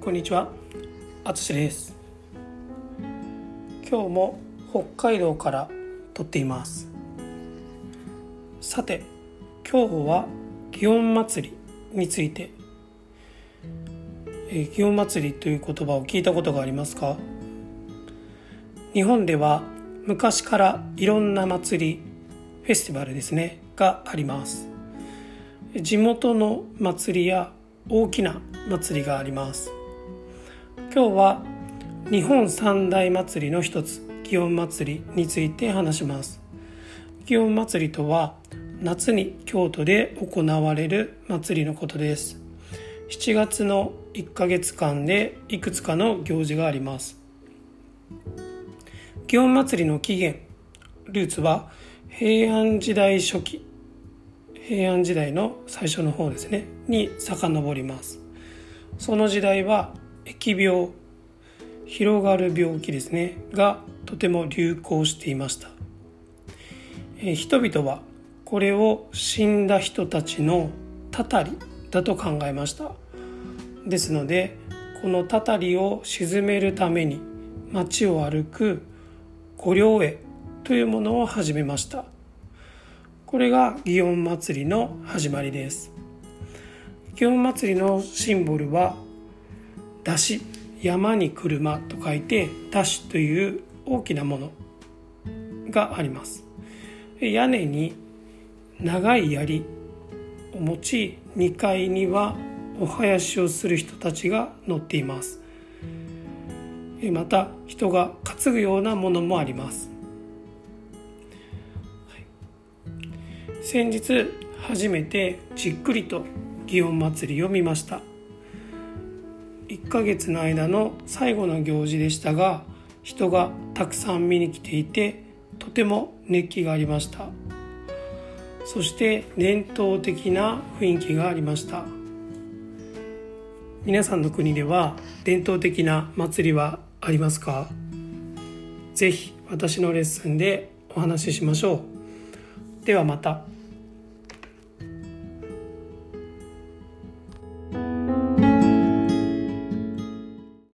こんにちは。あつしです。今日も北海道から撮っています。さて今日は祇園祭りについて。え祇園祭りという言葉を聞いたことがありますか？日本では昔からいろんな祭りフェスティバルですねがあります。地元の祭りや大きな祭りがあります。今日は日本三大祭りの一つ祇園祭について話します。祇園祭とは夏に京都で行われる祭りのことです。7月の1ヶ月間でいくつかの行事があります。祇園祭の起源ルーツは平安時代初期平安時代の最初の方ですねに遡ります。その時代は疫病広がる病気ですねがとても流行していました。え人々はこれを死んだ人たちのたたりだと考えました。ですのでこのたたりを鎮めるために街を歩く御陵絵というものを始めました。これが祇園祭の始まりです。祇園祭のシンボルは出し山に車と書いて出しという大きなものがあります。屋根に長い槍を持ち2階にはお囃子をする人たちが乗っています。また人が担ぐようなものもあります。先日初めてじっくりと祇園祭を見ました。1ヶ月の間の最後の行事でしたが人がたくさん見に来ていてとても熱気がありました。そして伝統的な雰囲気がありました。皆さんの国では伝統的な祭りはありますか？ぜひ私のレッスンでお話ししましょう。ではまた。